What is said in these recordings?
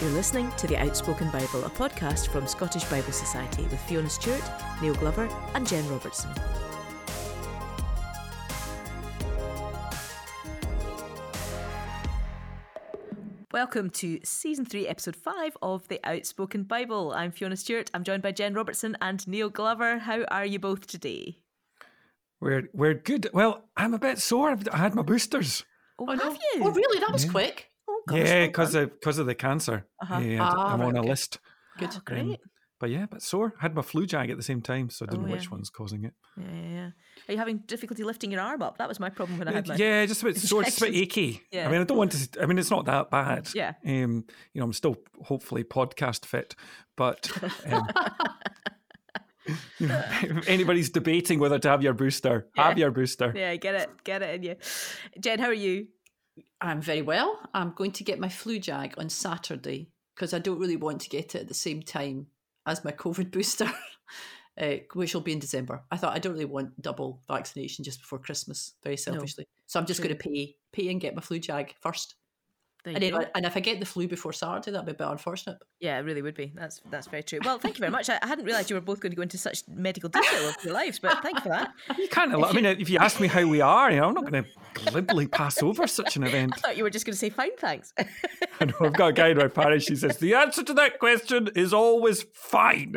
You're listening to The Outspoken Bible, a podcast from Scottish Bible Society with Fiona Stewart, Neil Glover, and Jen Robertson. Welcome to season three, episode five of The Outspoken Bible. I'm Fiona Stewart. I'm joined by Jen Robertson and Neil Glover. How are you both today? We're we're good. Well, I'm a bit sore. I had my boosters. Oh, Oh, have no. you? Oh, really? That was Yeah. quick. Gosh, yeah, because of because of the cancer. Uh-huh. Yeah, Ah, I'm right, on a okay. list. Good. Oh, great. But yeah, but sore. I had my flu jag at the same time, so I didn't Oh, know yeah. which one's causing it. Yeah, yeah, yeah. Are you having difficulty lifting your arm up? That was my problem when I had my. yeah, just a bit sore, just a bit achy. Yeah. I mean, I don't want to. I mean, it's not that bad. Yeah. Um, you know, I'm still hopefully podcast fit, but um, you know, anybody's debating whether to have your booster, have your booster. Yeah, get it, get it in you. Jen, how are you? I'm very well. I'm going to get my flu jag on Saturday because I don't really want to get it at the same time as my COVID booster, uh, which will be in December. I thought I don't really want double vaccination just before Christmas, very selfishly. So I'm just True. going to pay pay and get my flu jag first. There And, you then, and if I get the flu before Saturday, that'd be a bit unfortunate. Yeah, it really would be. That's that's very true. Well, thank you very much. I, I hadn't realised you were both going to go into such medical detail of your lives, but thank you for that. You can't. I mean, if you ask me how we are, you know, I'm not going to glibly pass over such an event. I thought you were just going to say fine, thanks. I know I've got a guy in my parish. He says the answer to that question is always fine.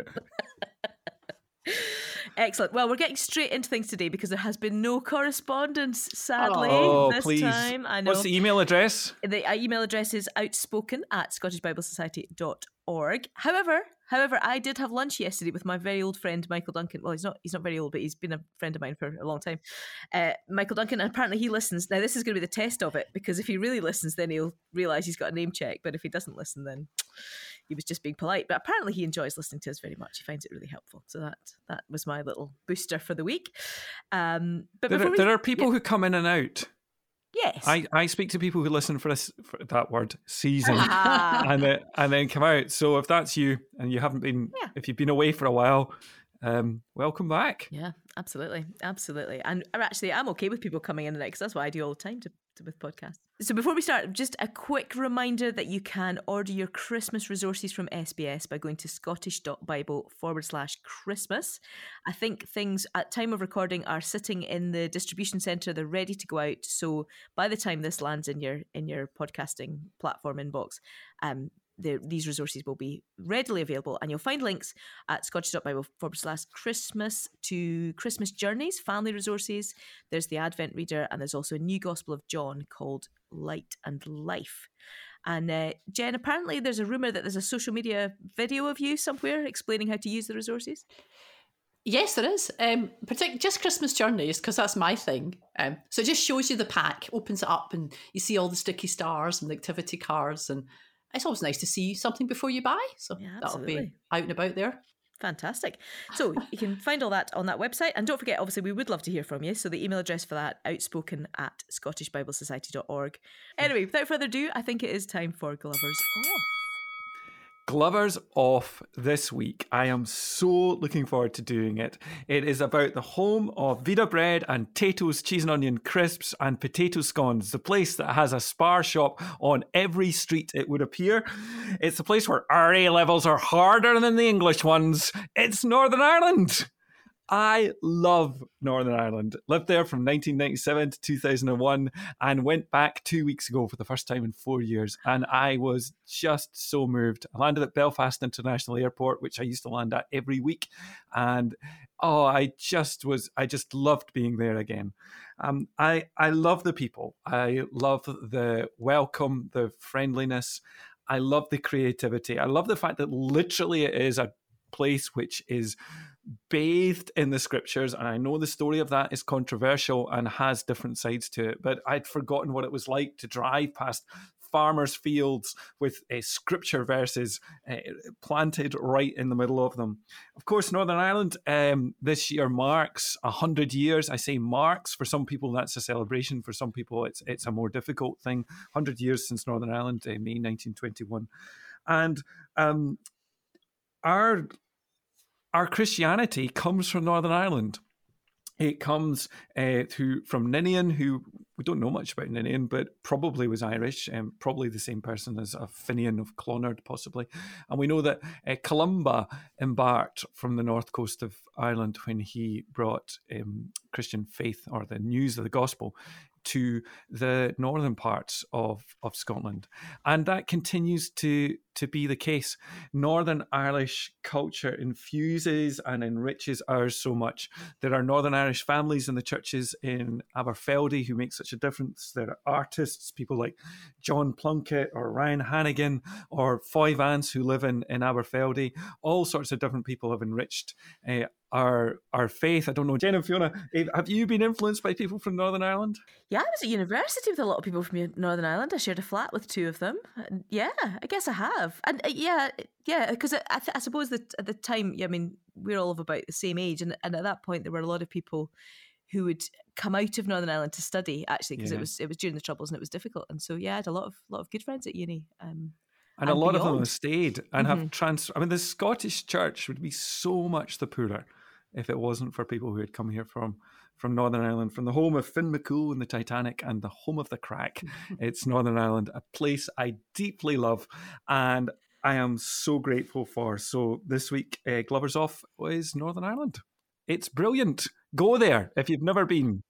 Excellent. Well, we're getting straight into things today because there has been no correspondence, sadly, Oh, this please! time. I know. What's the email address? The uh, email address is outspoken at scottishbiblesociety.org. However, however, I did have lunch yesterday with my very old friend Michael Duncan. Well, he's not he's not very old, but he's been a friend of mine for a long time. Uh, Michael Duncan, and apparently he listens. Now this is going to be the test of it because if he really listens, then he'll realise he's got a name check. But if he doesn't listen, then he was just being polite. But apparently he enjoys listening to us very much. He finds it really helpful. So that that was my little booster for the week. Um, but There, are- we, there are people who come in and out. yes, I, I speak to people who listen for this for that word season and then and then come out. So if that's you and you haven't been, Yeah. if you've been away for a while, um, welcome back. Yeah, absolutely, absolutely. And actually, I'm okay with people coming in and out because that's what I do all the time to, with podcasts. So before we start, just a quick reminder that you can order your Christmas resources from SBS by going to scottish.bible forward slash Christmas. I think things at time of recording are sitting in the distribution centre. They're ready to go out. So by the time this lands in your in your podcasting platform inbox, um, the, these resources will be readily available, and you'll find links at scottish.bible forward slash Christmas to Christmas journeys, family resources. There's the Advent reader, and there's also a new Gospel of John called Light and Life. And uh, Jen, apparently there's a rumor that there's a social media video of you somewhere explaining how to use the resources. Yes, there is. Um, partic- just Christmas journeys because that's my thing. Um, so it just shows you the pack, opens it up, and you see all the sticky stars and the activity cards, and it's always nice to see something before you buy. So Yeah, that'll be out and about there. Fantastic. So you can find all that on that website. And don't forget, obviously, we would love to hear from you. So the email address for that, outspoken at scottishbiblesociety.org. Anyway, without further ado, I think it is time for Glover's Off. Glover's off this week. I am so looking forward to doing it. It is about the home of Veda bread and Tayto's cheese and onion crisps and potato scones, the place that has a spar shop on every street, it would appear. It's the place where our A levels are harder than the English ones. It's Northern Ireland. I love Northern Ireland. Lived there from 1997 to 2001 and went back two weeks ago for the first time in four years. And I was just so moved. I landed at Belfast International Airport, which I used to land at every week. And oh, I just was, I just loved being there again. Um, I, I love the people. I love the welcome, the friendliness. I love the creativity. I love the fact that literally it is a place which is bathed in the scriptures and i know the story of that is controversial and has different sides to it but i'd forgotten what it was like to drive past farmers fields with uh, scripture verses uh, planted right in the middle of them. Of course northern ireland um, this year marks 100 years. I say marks for some people that's a celebration for some people it's it's a more difficult thing. 100 years since northern ireland uh, may 1921 and um, our our Christianity comes from Northern Ireland. It comes uh, to, from Ninian, who we don't know much about Ninian, but probably was Irish, um, probably the same person as a Finian of Clonard, possibly. And we know that uh, Columba embarked from the north coast of Ireland when he brought um, Christian faith or the news of the gospel to the northern parts of, of Scotland. And that continues to, to be the case. Northern Irish culture infuses and enriches ours so much. There are Northern Irish families in the churches in Aberfeldy who make such a difference. There are artists, people like John Plunkett or Ryan Hannigan or Foy Vance who live in, in Aberfeldy. All sorts of different people have enriched uh, our our faith. I don't know, Jen and Fiona, have you been influenced by people from Northern Ireland? Yeah, I was at university with a lot of people from Northern Ireland. I shared a flat with two of them. And yeah, I guess I have. And uh, yeah, yeah, because I, I, th- I, suppose that at the time, yeah, I mean, we're all of about the same age, and, and at that point, there were a lot of people who would come out of Northern Ireland to study actually because yeah. it was it was during the troubles and it was difficult. And so yeah, I had a lot of lot of good friends at uni. Um, and, and, a lot beyond. of them have stayed and mm-hmm. have trans. I mean, the Scottish Church would be so much the poorer if it wasn't for people who had come here from from Northern Ireland, from the home of Finn McCool and the Titanic and the home of the crack. it's Northern Ireland, a place I deeply love and I am so grateful for. So this week, uh, Glover's Off is Northern Ireland. It's brilliant. Go there if you've never been.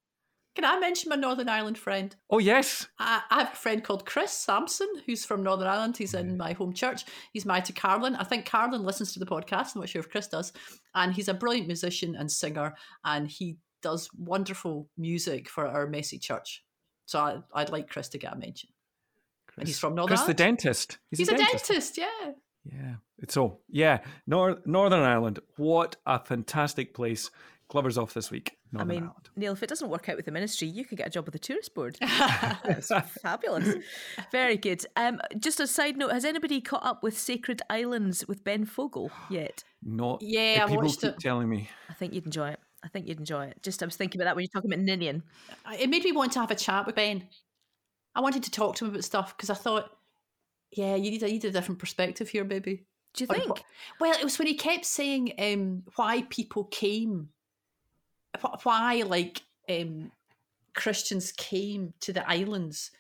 Can I mention my Northern Ireland friend? Oh, yes. I, I, have a friend called Chris Sampson, who's from Northern Ireland. He's in mm. my home church. He's married to Carolyn. I think Carolyn listens to the podcast. I'm not sure if Chris does. And he's a brilliant musician and singer, and he does wonderful music for our messy church. So I, would like Chris to get a mention. Chris, and he's from Northern Chris Ireland. the dentist. He's, he's a, dentist. dentist, yeah. Yeah, it's all. Yeah, Nor- Northern Ireland. What a fantastic place. Glover's off this week. Northern I mean, Ireland. Neil, if it doesn't work out with the ministry, you could get a job with the tourist board. fabulous. Very good. Um, just a side note, has anybody caught up with Sacred Islands with Ben Fogle yet? Not. Yeah, I people watched keep it. telling me. I think you'd enjoy it. I think you'd enjoy it. Just I was thinking about that when you're talking about Ninian. It made me want to have a chat with Ben. I wanted to talk to him about stuff because I thought, yeah, you need, a, you need a different perspective here, baby. Do you think? Well, it was when he kept saying um, why people came why like um, Christians came to the islands.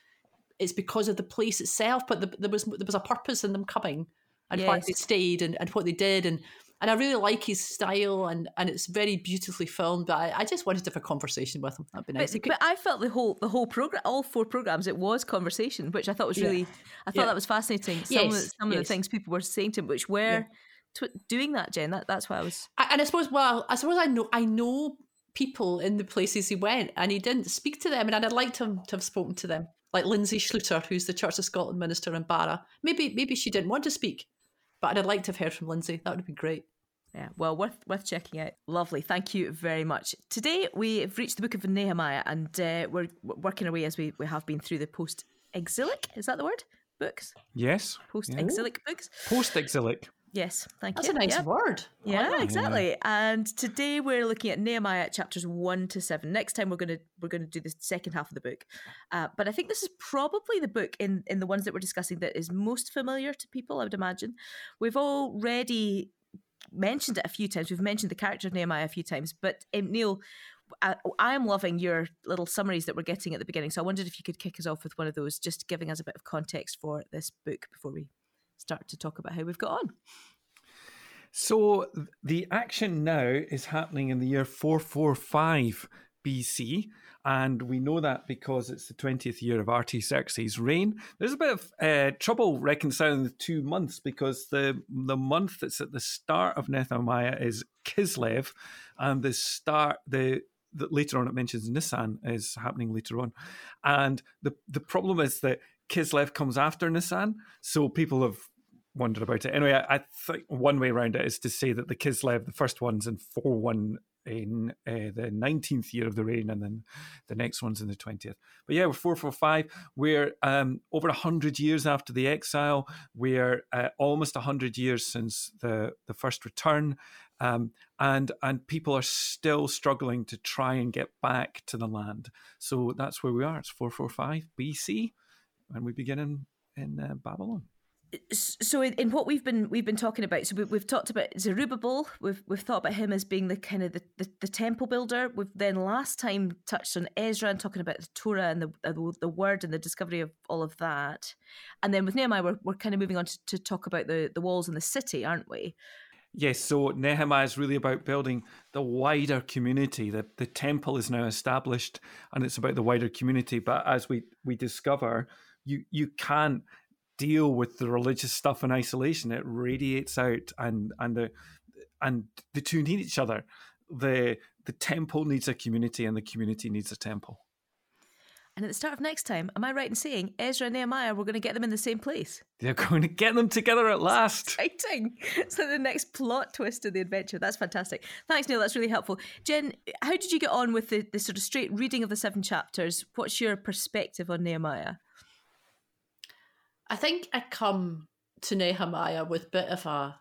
It's because of the place itself, but the, there was there was a purpose in them coming and yes. why they stayed and, and what they did and and I really like his style and and it's very beautifully filmed. But I, I just wanted to have a conversation with him. That'd be nice. But, but I felt the whole the whole program, all four programs, it was conversation, which I thought was really, yeah. I thought yeah. that was fascinating. Some yes. of the, some yes. of the things people were saying to him, which were. Yeah. doing that, Jen. That, that's why I was. I, and I suppose, well, I suppose I know I know people in the places he went and he didn't speak to them and I'd liked him to have spoken to them like Lindsay Schluter who's the Church of Scotland minister in Barra maybe maybe she didn't want to speak but I'd like to have heard from Lindsay that would have been great yeah, well, worth worth checking out. Lovely, thank you very much. Today we have reached the book of Nehemiah, and uh, we're working our way as we, we have been through the post exilic. Is that the word? Books. Yes. Post exilic yeah. books. Post exilic. Yes, thank That's you. That's a nice yeah. word. Yeah, exactly. And today we're looking at Nehemiah chapters one to seven. Next time we're gonna we're gonna do the second half of the book. Uh, but I think this is probably the book in in the ones that we're discussing that is most familiar to people. I would imagine. We've already mentioned it a few times. We've mentioned the character of Nehemiah a few times. But um, Neil, I, I, am loving your little summaries that we're getting at the beginning. So I wondered if you could kick us off with one of those, just giving us a bit of context for this book before we start to talk about how we've got on. So the action now is happening in the year 445 BC, and we know that because it's the 20th year of Artaxerxes' reign. There's a bit of uh, trouble reconciling the two months because the the month that's at the start of Nehemiah is Kislev, and the start the later on it mentions Nisan is happening later on, and the the problem is that Kislev comes after Nisan, so people have wondered about it. Anyway, I, I think one way around it is to say that the Kislev, the first one's in four one in uh, the 19th year of the reign, and then the next one's in the 20th. But yeah, we're 445. We're um, over 100 years after the exile. We're uh, almost 100 years since the, the first return. Um, and and people are still struggling to try and get back to the land. So that's where we are. It's 445 BC, and we begin in, in uh, Babylon. so in, in, what we've been we've been talking about so we, have talked about zerubbabel we've we've thought about him as being the kind of the, the, the, temple builder we've then last time touched on ezra and talking about the torah and the, the, the word and the discovery of all of that and then with nehemiah we're, we're kind of moving on to, to talk about the the walls in the city aren't we Yes, so Nehemiah is really about building the wider community. The, the temple is now established and it's about the wider community. But as we, we discover, you, you can't deal with the religious stuff in isolation. It radiates out and and the and the two need each other. The the temple needs a community and the community needs a temple. And at the start of next time, am I right in saying Ezra and Nehemiah, we're going to get them in the same place? They're going to get them together at last. It's Exciting. So the next plot twist of the adventure. That's fantastic. Thanks, Neil. That's really helpful. Jen, how did you get on with the, the sort of straight reading of the seven chapters? What's your perspective on Nehemiah? I think I come to Nehemiah with a bit of a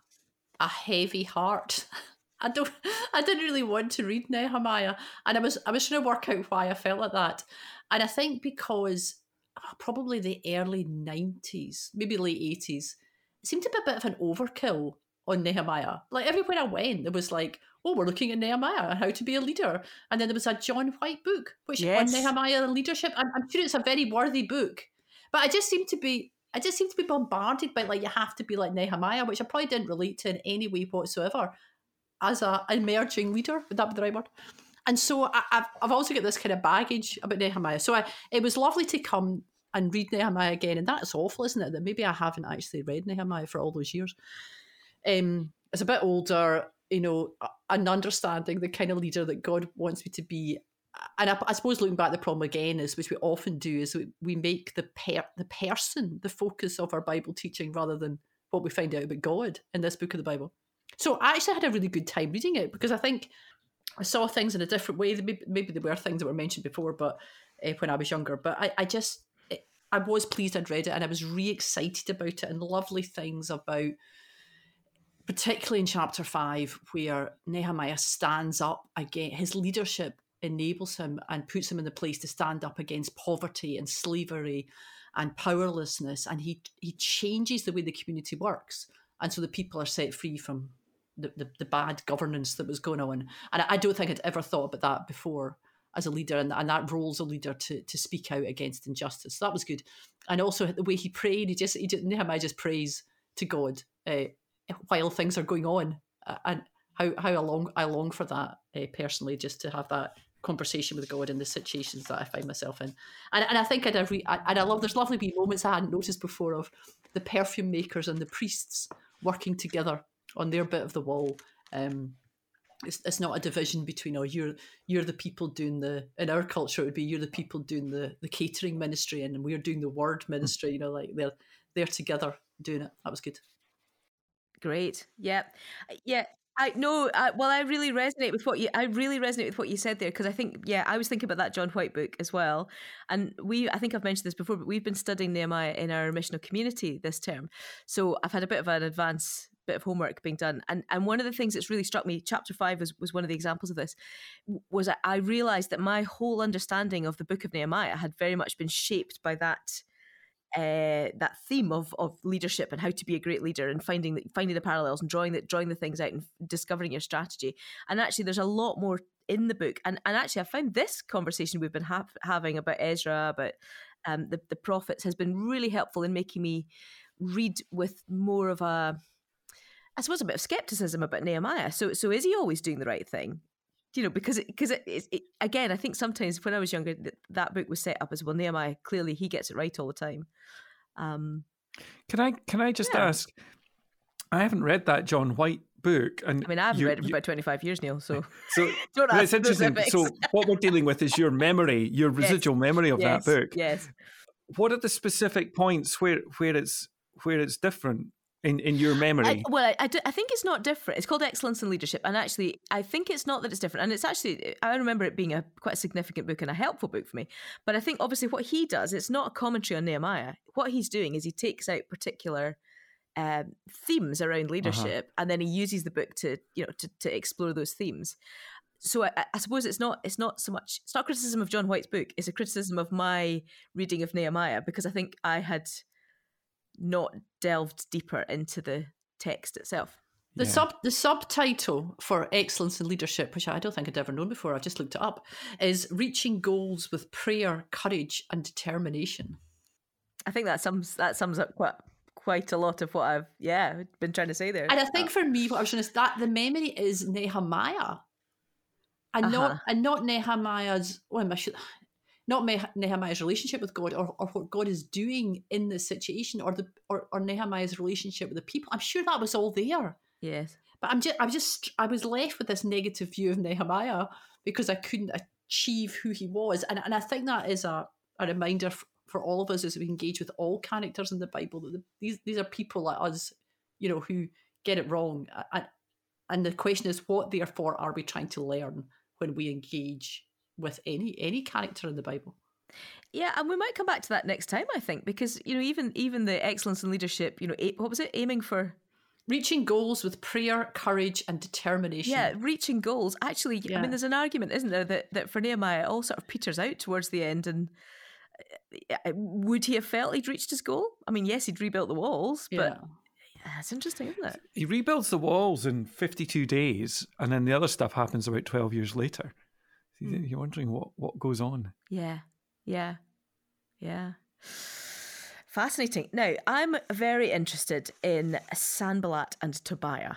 a heavy heart. I don't I didn't really want to read Nehemiah. And I was I was trying to work out why I felt like that. And I think because oh, probably the early nineties, maybe late eighties, it seemed to be a bit of an overkill on Nehemiah. Like everywhere I went, there was like, oh, we're looking at Nehemiah, and how to be a leader. And then there was a John White book, which yes. on Nehemiah and leadership. I'm, I'm sure it's a very worthy book. But I just seem to be I just seem to be bombarded by like you have to be like Nehemiah, which I probably didn't relate to in any way whatsoever as a emerging leader. Would that be the right word? And so I, have I've also got this kind of baggage about Nehemiah. So I, it was lovely to come and read Nehemiah again, and that's awful, isn't it? That maybe I haven't actually read Nehemiah for all those years. Um, it's a bit older, you know, and understanding the kind of leader that God wants me to be and I, I, suppose looking back, the problem again is, which we often do, is we, we make the per, the person the focus of our Bible teaching rather than what we find out about God in this book of the Bible. So I actually had a really good time reading it because I think I saw things in a different way. Maybe, there were things that were mentioned before, but uh, when I was younger, but I, I just it, I was pleased I'd read it and I was really excited about it and lovely things about particularly in chapter five, where Nehemiah stands up again, his leadership enables him and puts him in the place to stand up against poverty and slavery and powerlessness and he he changes the way the community works. And so the people are set free from the, the, the bad governance that was going on. And I, don't think I'd ever thought about that before as a leader and, and that role as a leader to to speak out against injustice. So that was good. And also the way he prayed he just he just Nehemiah just prays to God uh, while things are going on and how how I long I long for that uh, personally just to have that conversation with God in the situations that I find myself in. And, and I think I'd have re- and I love there's lovely wee moments I hadn't noticed before of the perfume makers and the priests working together on their bit of the wall. Um, it's, it's not a division between oh you're you're the people doing the in our culture it would be you're the people doing the the catering ministry and we're doing the word ministry you know like they're they're together doing it. That was good. Great. Yeah yeah I no, I, well, I really resonate with what you. I really resonate with what you said there because I think, yeah, I was thinking about that John White book as well, and we. I think I've mentioned this before, but we've been studying Nehemiah in our missional community this term, so I've had a bit of an advance bit of homework being done, and and one of the things that's really struck me, chapter five was was one of the examples of this, was I realised that my whole understanding of the book of Nehemiah had very much been shaped by that uh, that theme of of leadership and how to be a great leader and finding the, finding the parallels and drawing the drawing the things out and discovering your strategy. And actually, there's a lot more in the book. And and actually, I found this conversation we've been ha- having about Ezra, about um, the the prophets, has been really helpful in making me read with more of a I suppose a bit of skepticism about Nehemiah. So, so is he always doing the right thing? You know, because because it, it, it, again, I think sometimes when I was younger, th- that book was set up as well. Nehemiah clearly he gets it right all the time. Um, can I can I just yeah. ask? I haven't read that John White book, and I mean I haven't read it for you, about twenty five years, Neil. So so it's interesting. So what we're dealing with is your memory, your residual yes. memory of yes. that book. Yes. What are the specific points where where it's where it's different? In, in your memory? I, well, I, I, do, I, think it's not different. It's called Excellence in Leadership, and actually, I think it's not that it's different. And it's actually, I remember it being a quite a significant book and a helpful book for me. But I think obviously what he does, it's not a commentary on Nehemiah. What he's doing is he takes out particular um, themes around uh-huh. leadership, uh-huh. and then he uses the book to you know to, to explore those themes. So I, I, suppose it's not it's not so much it's not criticism of John White's book. It's a criticism of my reading of Nehemiah because I think I had not delved deeper into the text itself. The Yeah. sub the subtitle for excellence in leadership, which I don't think I'd ever known before, I've just looked it up, is reaching goals with prayer, courage, and determination. I think that sums that sums up quite quite a lot of what I've yeah been trying to say there. And I think for me, what I was trying to that the memory is Nehemiah, and Uh-huh. not and not Nehemiah's. Well, I should not Nehemiah's relationship with God, or, or what God is doing in this situation, or the or, or Nehemiah's relationship with the people. I'm sure that was all there. yes, But I'm just, I was just, I was left with this negative view of Nehemiah because I couldn't achieve who he was, and and I think that is a a reminder f- for all of us as we engage with all characters in the Bible that the, these these are people like us, you know, who get it wrong, and and the question is, what therefore are we trying to learn when we engage with any any character in the Bible? yeah, and we might come back to that next time. I think because you know even even the excellence in leadership, you know, what was it? Aiming for Reaching goals with prayer, courage, and determination. yeah, reaching goals. Actually, I mean, there's an argument, isn't there, that that for Nehemiah it all sort of peters out towards the end, and uh, would he have felt he'd reached his goal? I mean, yes, he'd rebuilt the walls, yeah. but yeah, it's interesting, isn't it? He rebuilds the walls in 52 days, and then the other stuff happens about 12 years later. Hmm. You're wondering what, what goes on. Yeah, yeah, yeah. Fascinating. Now, I'm very interested in Sanballat and Tobiah.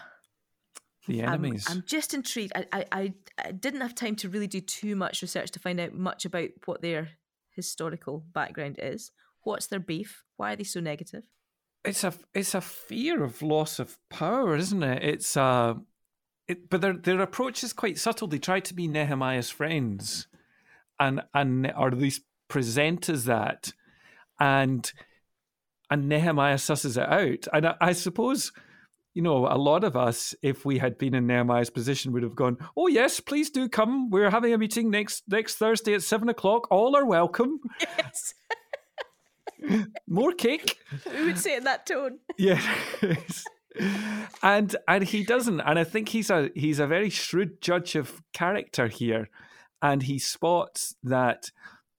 The I'm- enemies. I'm, just intrigued. I, I, I, didn't have time to really do too much research to find out much about what their historical background is. What's their beef? Why are they so negative? it's a it's a fear of loss of power, isn't it? It's uh it, but their their approach is quite subtle. They try to be Nehemiah's friends, and and or at least present as that, and and Nehemiah susses it out. And I, I suppose you know a lot of us, if we had been in Nehemiah's position, would have gone, "Oh yes, please do come. We're having a meeting next next Thursday at seven o'clock. All are welcome. Yes, More cake." we would say it in that tone. Yes. And and he doesn't and I think he's a he's a very shrewd judge of character here. And he spots that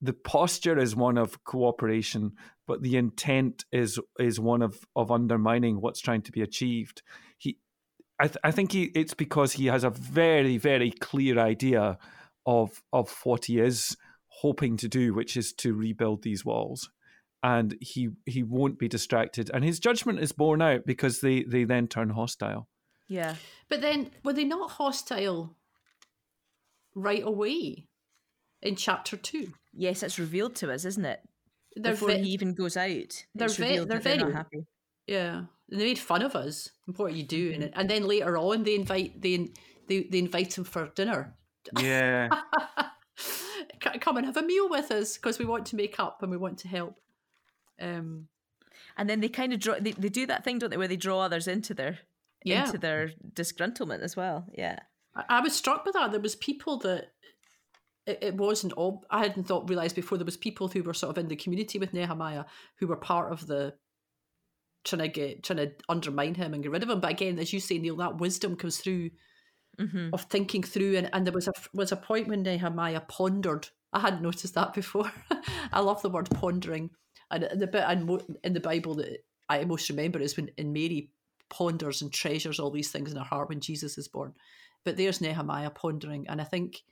the posture is one of cooperation but the intent is is one of of undermining what's trying to be achieved. He I, th- I think he it's because he has a very very clear idea of of what he is hoping to do which is to rebuild these walls and he he won't be distracted and his judgment is borne out because they they then turn hostile Yeah. But then, were they not hostile right away in chapter two? Yes, it's revealed to us, isn't it? They're Before ve- he even goes out, they're it's ve- they're that they're very- not happy. Yeah, and they made fun of us. What are you doing? Mm-hmm. And then later on, they invite they they, they invite him for dinner. yeah Come and have a meal with us because we want to make up and we want to help. Um, And then they kind of draw. They, they do that thing, don't they, where they draw others into their Yeah. into their disgruntlement as well. Yeah. I, I was struck with that. There was people that it, it wasn't all. I hadn't thought realized before. There was people who were sort of in the community with Nehemiah who were part of the trying to get trying to undermine him and get rid of him. But again, as you say, Neil, that wisdom comes through hmm of thinking through. And, and there was a was a point when Nehemiah pondered. I hadn't noticed that before. I love the word pondering. And the bit in, mo- in the Bible that I most remember is when in Mary ponders and treasures all these things in her heart when Jesus is born. But there's Nehemiah pondering, and I think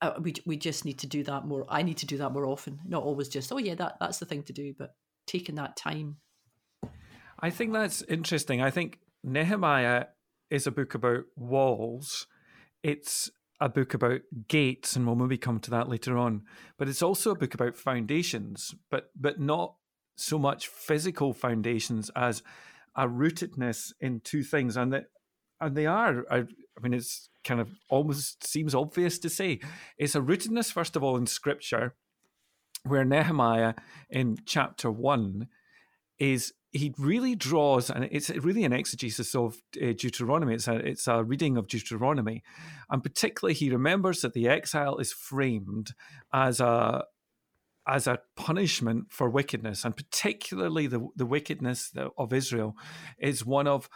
uh, we we just need to do that more. I need to do that more often, not always just oh yeah that that's the thing to do, but taking that time. i think that's interesting i think nehemiah is a book about walls it's a book about gates and we'll maybe come to that later on. But it's also a book about foundations but but not so much physical foundations as a rootedness in two things. And that and they are I, I mean it's kind of almost seems obvious to say. It's a rootedness first of all in scripture where nehemiah in chapter 1 is he really draws and it's really an exegesis of uh, deuteronomy. It's a, it's a reading of deuteronomy. And particularly he remembers that the exile is framed as a as a punishment for wickedness. And particularly the, the wickedness of israel is one of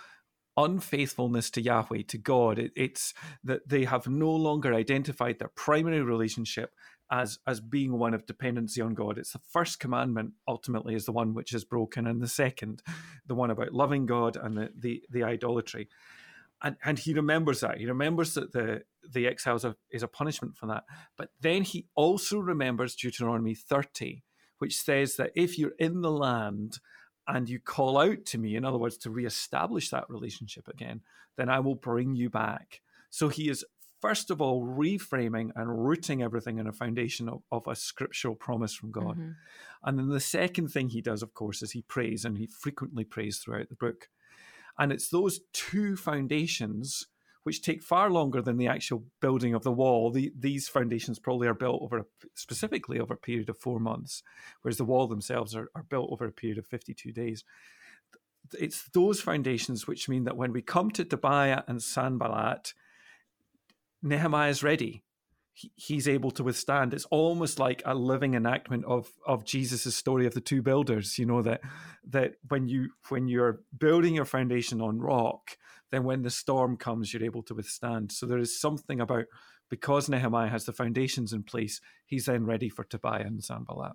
unfaithfulness to Yahweh, to God. It, it's that they have no longer identified their primary relationship as as being one of dependency on God. It's the first commandment ultimately is the one which is broken, and the second, the one about loving God and the the, the idolatry. And, and he remembers that. He remembers that the the exiles is a punishment for that. But then he also remembers Deuteronomy 30, which says that if you're in the land and you call out to me, in other words, to reestablish that relationship again, then I will bring you back. So he is first of all reframing and rooting everything in a foundation of, of a scriptural promise from God. Mm-hmm. And then the second thing he does, of course, is he prays, and he frequently prays throughout the book. And it's those two foundations which take far longer than the actual building of the wall. The, these foundations probably are built over a, specifically over a period of four months, whereas the wall themselves are, are built over a period of 52 days. It's those foundations which mean that when we come to Tobiah and Sanballat, Nehemiah is ready. He, he's able to withstand. It's almost like a living enactment of of Jesus' story of the two builders. You know that that when you when you're building your foundation on rock, then when the storm comes, you're able to withstand. So there is something about because Nehemiah has the foundations in place, he's then ready for Tobiah and Sanballat.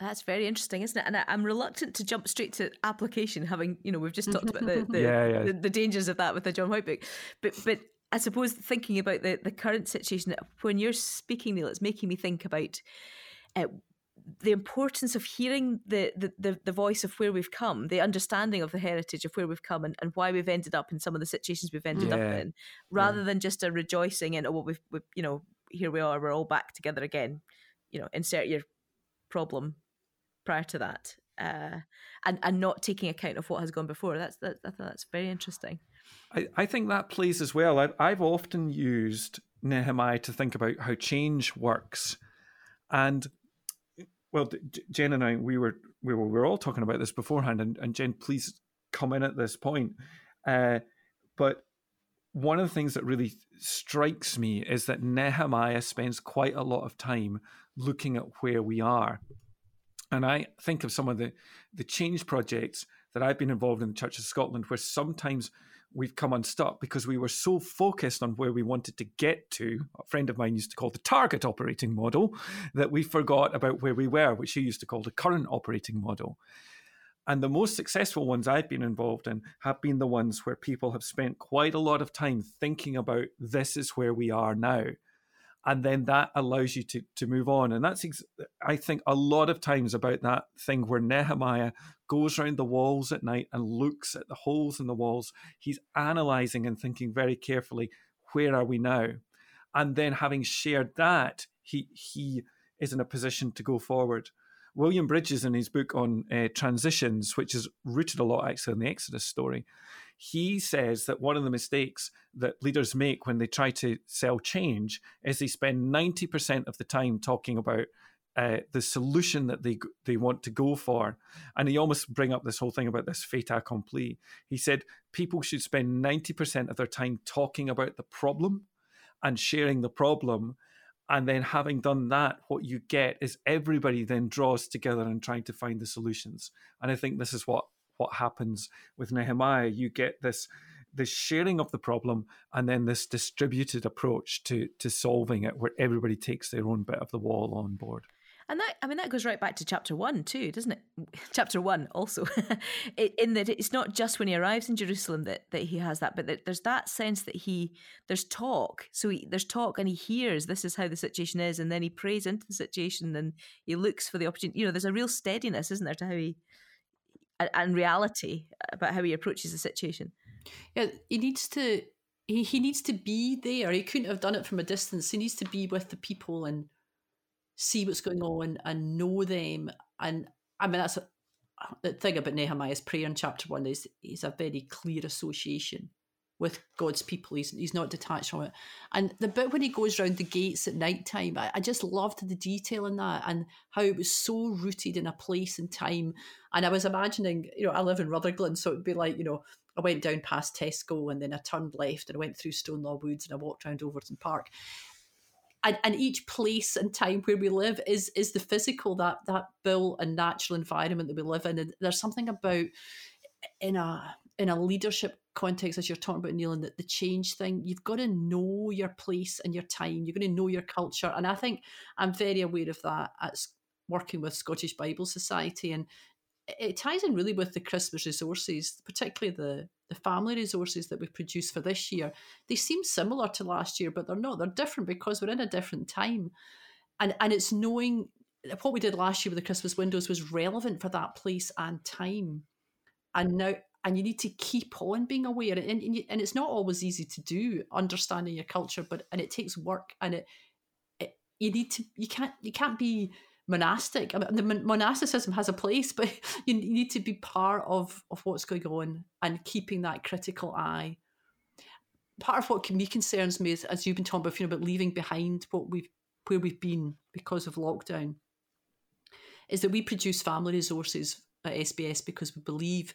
That's very interesting, isn't it? And I, am reluctant to jump straight to application, having you know we've just talked about the the, yeah, yeah. the the, dangers of that with the John White book, but but I suppose thinking about the the current situation when you're speaking, Neil, it's making me think about uh, the importance of hearing the, the, the, the, voice of where we've come, the understanding of the heritage of where we've come and, and why we've ended up in some of the situations we've ended yeah. up in, rather yeah. than just a rejoicing in, oh, we've, we've, you know, here we are, we're all back together again. You know, insert your problem prior to that. Uh, and, and not taking account of what has gone before. That's that, I thought that's very interesting. I, I think that plays as well. I've, I've often used Nehemiah to think about how change works. And well, Jen and I, we were we were, we were all talking about this beforehand, and, and Jen, please come in at this point. Uh, but one of the things that really strikes me is that Nehemiah spends quite a lot of time looking at where we are. And I think of some of the, the change projects that I've been involved in the Church of Scotland, where sometimes we've come unstuck because we were so focused on where we wanted to get to. A friend of mine used to call the target operating model that we forgot about where we were, which he used to call the current operating model. And the most successful ones I've been involved in have been the ones where people have spent quite a lot of time thinking about this is where we are now and then that allows you to to move on. And that's ex- i think a lot of times about that thing where nehemiah goes around the walls at night and looks at the holes in the walls. He's analyzing and thinking very carefully where are we now? And then having shared that he he is in a position to go forward. William bridges in his book on uh, transitions which is rooted a lot actually in the exodus story he says that one of the mistakes that leaders make when they try to sell change is they spend 90% of the time talking about uh, the solution that they they want to go for, and he almost bring up this whole thing about this fait accompli. He said people should spend ninety percent of their time talking about the problem and sharing the problem, and then having done that, what you get is everybody then draws together and trying to find the solutions. And I think this is what what happens with Nehemiah. You get this this sharing of the problem and then this distributed approach to to solving it where everybody takes their own bit of the wall on board. And that i mean that goes right back to chapter one too doesn't it? Chapter one also. In that it's not just when he arrives in jerusalem that, that he has that but that there's that sense that he there's talk. So he, there's talk and he hears this is how the situation is and then he prays into the situation and he looks for the opportunity you know there's a real steadiness isn't there to how he and reality about how he approaches the situation. Yeah, he needs to he, he needs to be there. He couldn't have done it from a distance. He needs to be with the people and see what's going on and know them. And I mean that's a, the thing about Nehemiah's prayer in chapter one is he's a very clear association with God's people. He's he's not detached from it. And the bit when he goes round the gates at night time, I, I, just loved the detail in that and how it was so rooted in a place and time. And I was imagining, you know, I live in Rutherglen, so it'd be like, you know, I went down past Tesco and then I turned left and I went through Stonelaw Woods and I walked around Overton Park. And, and each place and time where we live is is the physical that that built and natural environment that we live in. And there's something about in a in a leadership context as you're talking about Neil and the, the change thing. You've got to know your place and your time. You're going to know your culture, and I think I'm very aware of that at working with Scottish Bible Society, and it ties in really with the Christmas resources, particularly the the family resources that we produce for this year. They seem similar to last year, but they're not. They're different because we're in a different time, and and it's knowing what we did last year with the Christmas windows was relevant for that place and time, and now and you need to keep on being aware and, and, and it's not always easy to do understanding your culture but and it takes work and it, it you need to you can't you can't be monastic. I mean, the monasticism has a place but you need to be part of of what's going on and keeping that critical eye. Part of what can me concerns me is as you've been talking about, you know, about leaving behind what we've where we've been because of lockdown is that we produce family resources at SBS because we believe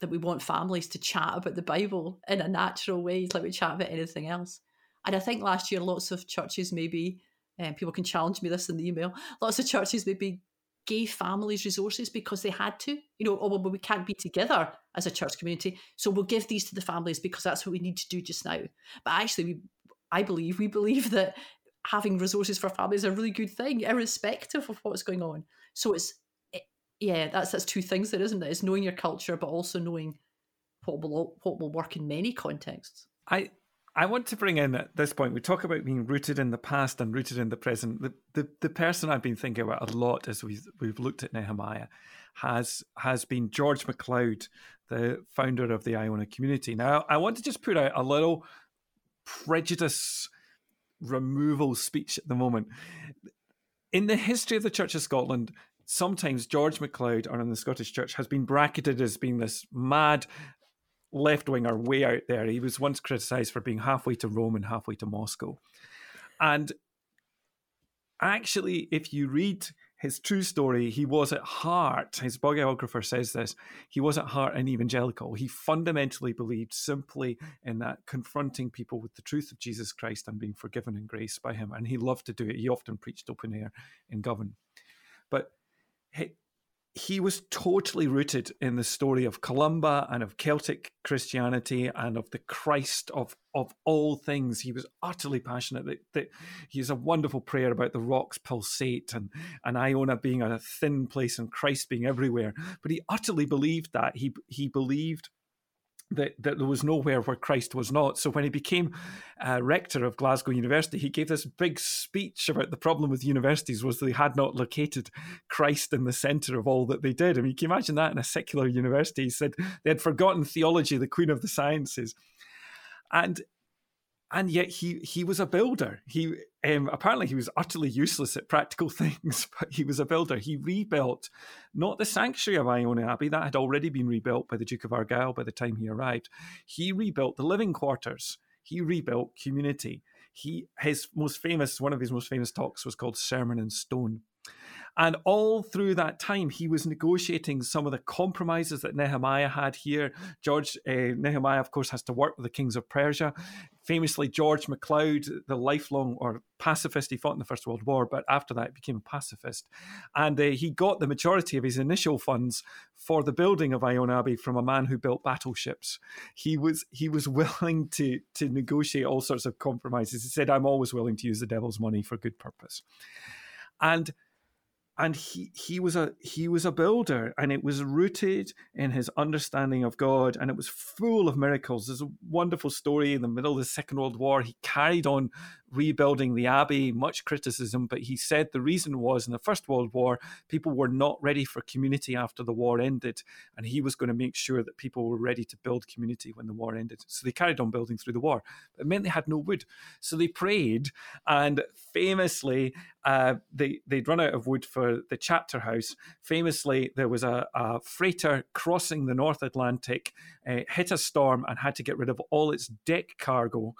that we want families to chat about the Bible in a natural way, like we chat about anything else. And I think last year, lots of churches maybe, and um, people can challenge me this in the email, lots of churches maybe gave families resources because they had to. You know, oh, well, we can't be together as a church community, so we'll give these to the families because that's what we need to do just now. But actually, we, I believe, we believe that having resources for families is a really good thing, irrespective of what's going on. So it's yeah, that's that's two things there, isn't it? It's knowing your culture, but also knowing what will what will work in many contexts. I I want to bring in at this point. We talk about being rooted in the past and rooted in the present. The the, the person I've been thinking about a lot as we've we've looked at Nehemiah has has been George MacLeod, the founder of the Iona community. Now I want to just put out a little prejudice removal speech at the moment. In the history of the Church of Scotland, sometimes George MacLeod, or in the Scottish Church, has been bracketed as being this mad left winger way out there. He was once criticised for being halfway to Rome and halfway to Moscow. And actually, if you read his true story, he was at heart, his biographer says this, he was at heart an evangelical. He fundamentally believed simply in that confronting people with the truth of Jesus Christ and being forgiven in grace by him. And he loved to do it. He often preached open air in Govan. But he, was totally rooted in the story of Columba and of Celtic Christianity and of the Christ of, of all things. He was utterly passionate that, that he has a wonderful prayer about the rocks pulsate and, and Iona being a thin place and Christ being everywhere. But he utterly believed that. He he believed that, that there was nowhere where Christ was not. So when he became uh, rector of Glasgow University, he gave this big speech about the problem with universities was they had not located Christ in the centre of all that they did. I mean, can you imagine that in a secular university? He said they had forgotten theology, the queen of the sciences. And and yet he he was a builder. He um, apparently he was utterly useless at practical things, but he was a builder. He rebuilt not the sanctuary of Iona Abbey that had already been rebuilt by the Duke of Argyll by the time he arrived. He rebuilt the living quarters. He rebuilt community. He his most famous one of his most famous talks was called Sermon in Stone. And all through that time, he was negotiating some of the compromises that Nehemiah had here. George uh, Nehemiah, of course, has to work with the kings of Persia. Famously, George MacLeod, the lifelong or pacifist, he fought in the First World War, but after that, became a pacifist. And uh, he got the majority of his initial funds for the building of Iona Abbey from a man who built battleships. He was he was willing to to negotiate all sorts of compromises. He said, "I'm always willing to use the devil's money for good purpose." And and he he was a he was a builder and it was rooted in his understanding of god and it was full of miracles. There's a wonderful story in the middle of the second world war. He carried on rebuilding the abbey much criticism but he said the reason was in the first world war people were not ready for community after the war ended and he was going to make sure that people were ready to build community when the war ended. So they carried on building through the war But it meant they had no wood. So they prayed and famously uh, they they'd run out of wood for the chapter house. Famously, there was a, a freighter crossing the North Atlantic, uh, hit a storm, and had to get rid of all its deck cargo.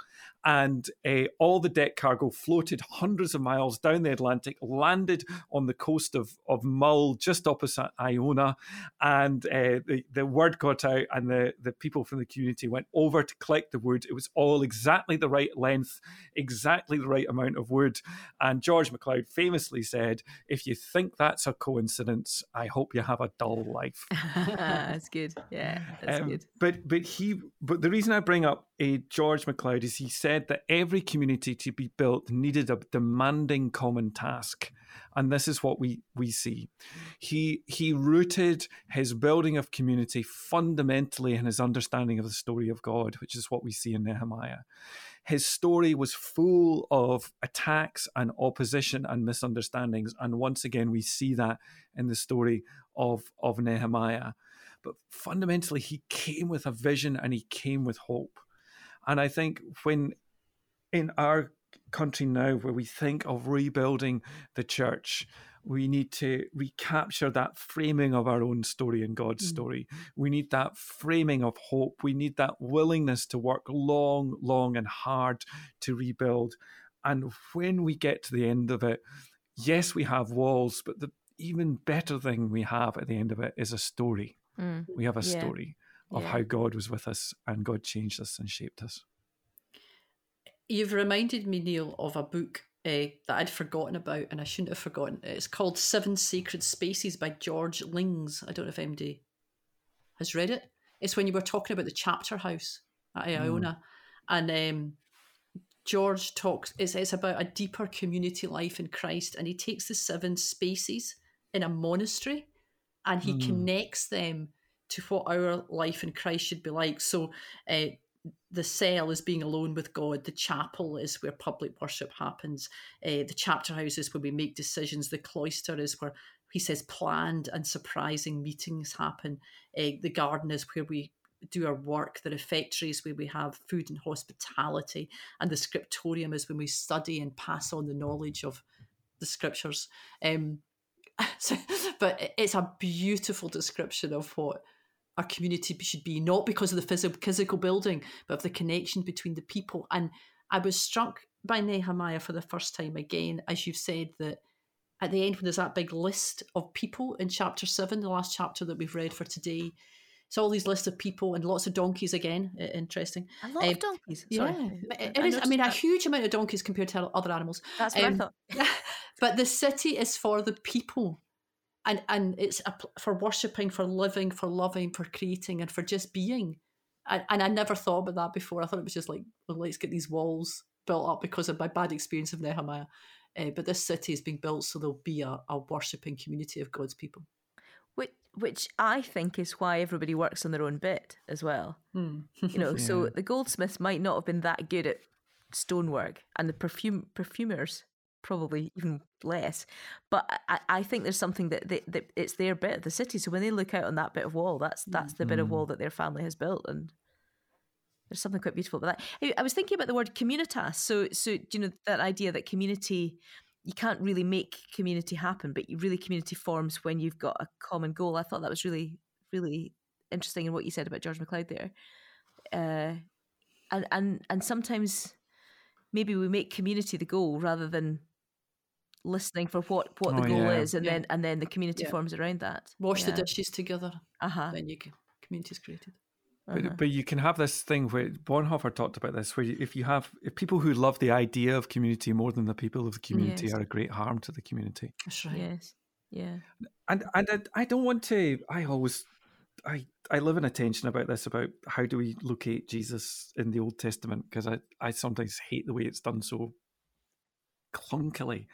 And uh, all the deck cargo floated hundreds of miles down the Atlantic, landed on the coast of, of Mull, just opposite Iona, and uh, the, the word got out, and the, the people from the community went over to collect the wood. It was all exactly the right length, exactly the right amount of wood. And George MacLeod famously said, If you think that's a coincidence, I hope you have a dull life. that's good. Yeah, that's um, good. But but he but the reason I bring up George MacLeod is he said that every community to be built needed a demanding common task. And this is what we, we see. He he rooted his building of community fundamentally in his understanding of the story of God, which is what we see in Nehemiah. His story was full of attacks and opposition and misunderstandings. And once again, we see that in the story of, of Nehemiah. But fundamentally, he came with a vision and he came with hope. And I think when in our country now, where we think of rebuilding the church, we need to recapture that framing of our own story and God's mm. story. We need that framing of hope. We need that willingness to work long, long, and hard to rebuild. And when we get to the end of it, yes, we have walls, but the even better thing we have at the end of it is a story. Mm. We have a yeah. story of yeah. how God was with us and God changed us and shaped us. You've reminded me, Neil, of a book uh, that I'd forgotten about and I shouldn't have forgotten. It's called Seven Sacred Spaces by George Lings. I don't know if MD has read it. It's when you were talking about the chapter house at Iona. Mm. And um, George talks, it's, it's about a deeper community life in Christ. And he takes the seven spaces in a monastery and he mm. connects them to what our life in Christ should be like. So, uh, the cell is being alone with God. The chapel is where public worship happens. Uh, the chapter house is where we make decisions. The cloister is where he says planned and surprising meetings happen. Uh, the garden is where we do our work. The refectory is where we have food and hospitality. And the scriptorium is when we study and pass on the knowledge of the scriptures. Um, so, but it's a beautiful description of what our community should be, not because of the physical, physical building, but of the connection between the people. And I was struck by Nehemiah for the first time again, as you've said, that at the end, when there's that big list of people in chapter seven, the last chapter that we've read for today, it's all these lists of people and lots of donkeys again. Interesting. A lot um, of donkeys. Sorry. Yeah, it is. I, I mean, that. a huge amount of donkeys compared to other animals. That's what um, I thought. but the city is for the people and and it's a, for worshiping, for living, for loving, for creating, and for just being. And, and I never thought about that before. I thought it was just like, well, let's get these walls built up because of my bad experience of Nehemiah. Uh, but this city is being built so there'll be a, a worshipping community of God's people. Which, which I think is why everybody works on their own bit as well. Hmm. you know, yeah. so the goldsmiths might not have been that good at stonework, and the perfume perfumers probably even less. But I, I think there's something that, they, that it's their bit of the city. So when they look out on that bit of wall, that's that's the mm. bit of wall mm. that their family has built, and there's something quite beautiful about that. I was thinking about the word communitas. So so you know that idea that community. You can't really make community happen, but you really community forms when you've got a common goal. I thought that was really, really interesting in what you said about George MacLeod there. Uh, and and and sometimes maybe we make community the goal rather than listening for what what the oh, goal yeah. is and yeah. then and then the community yeah. forms around that wash the dishes together uh-huh then you community is created but, uh-huh. but you can have this thing where Bonhoeffer talked about this, where if you have if people who love the idea of community more than the people of the community yes. are a great harm to the community. That's right. Yes. Yeah. And and I, I don't want to. I always I I live in a tension about this about how do we locate Jesus in the Old Testament because I I sometimes hate the way it's done so clunkily.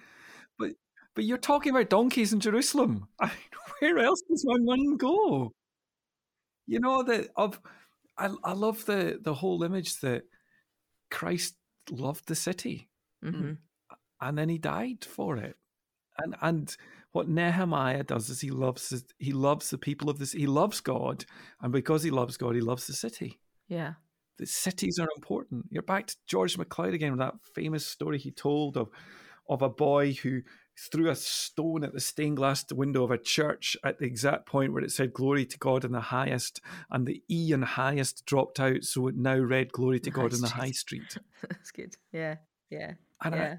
But you're talking about donkeys in Jerusalem. I mean, where else does one man go? You know that of I I love the the whole image that Christ loved the city, mm-hmm. and then he died for it, and and what Nehemiah does is he loves he loves the people of this he loves God, and because he loves God, he loves the city. Yeah, the cities are important. You're back to George MacLeod again with that famous story he told of of a boy who threw a stone at the stained glass window of a church at the exact point where it said "Glory to God in the highest," and the E in highest dropped out, so it now read "Glory to The High God in the Street. High Street." That's good. Yeah, yeah, And I-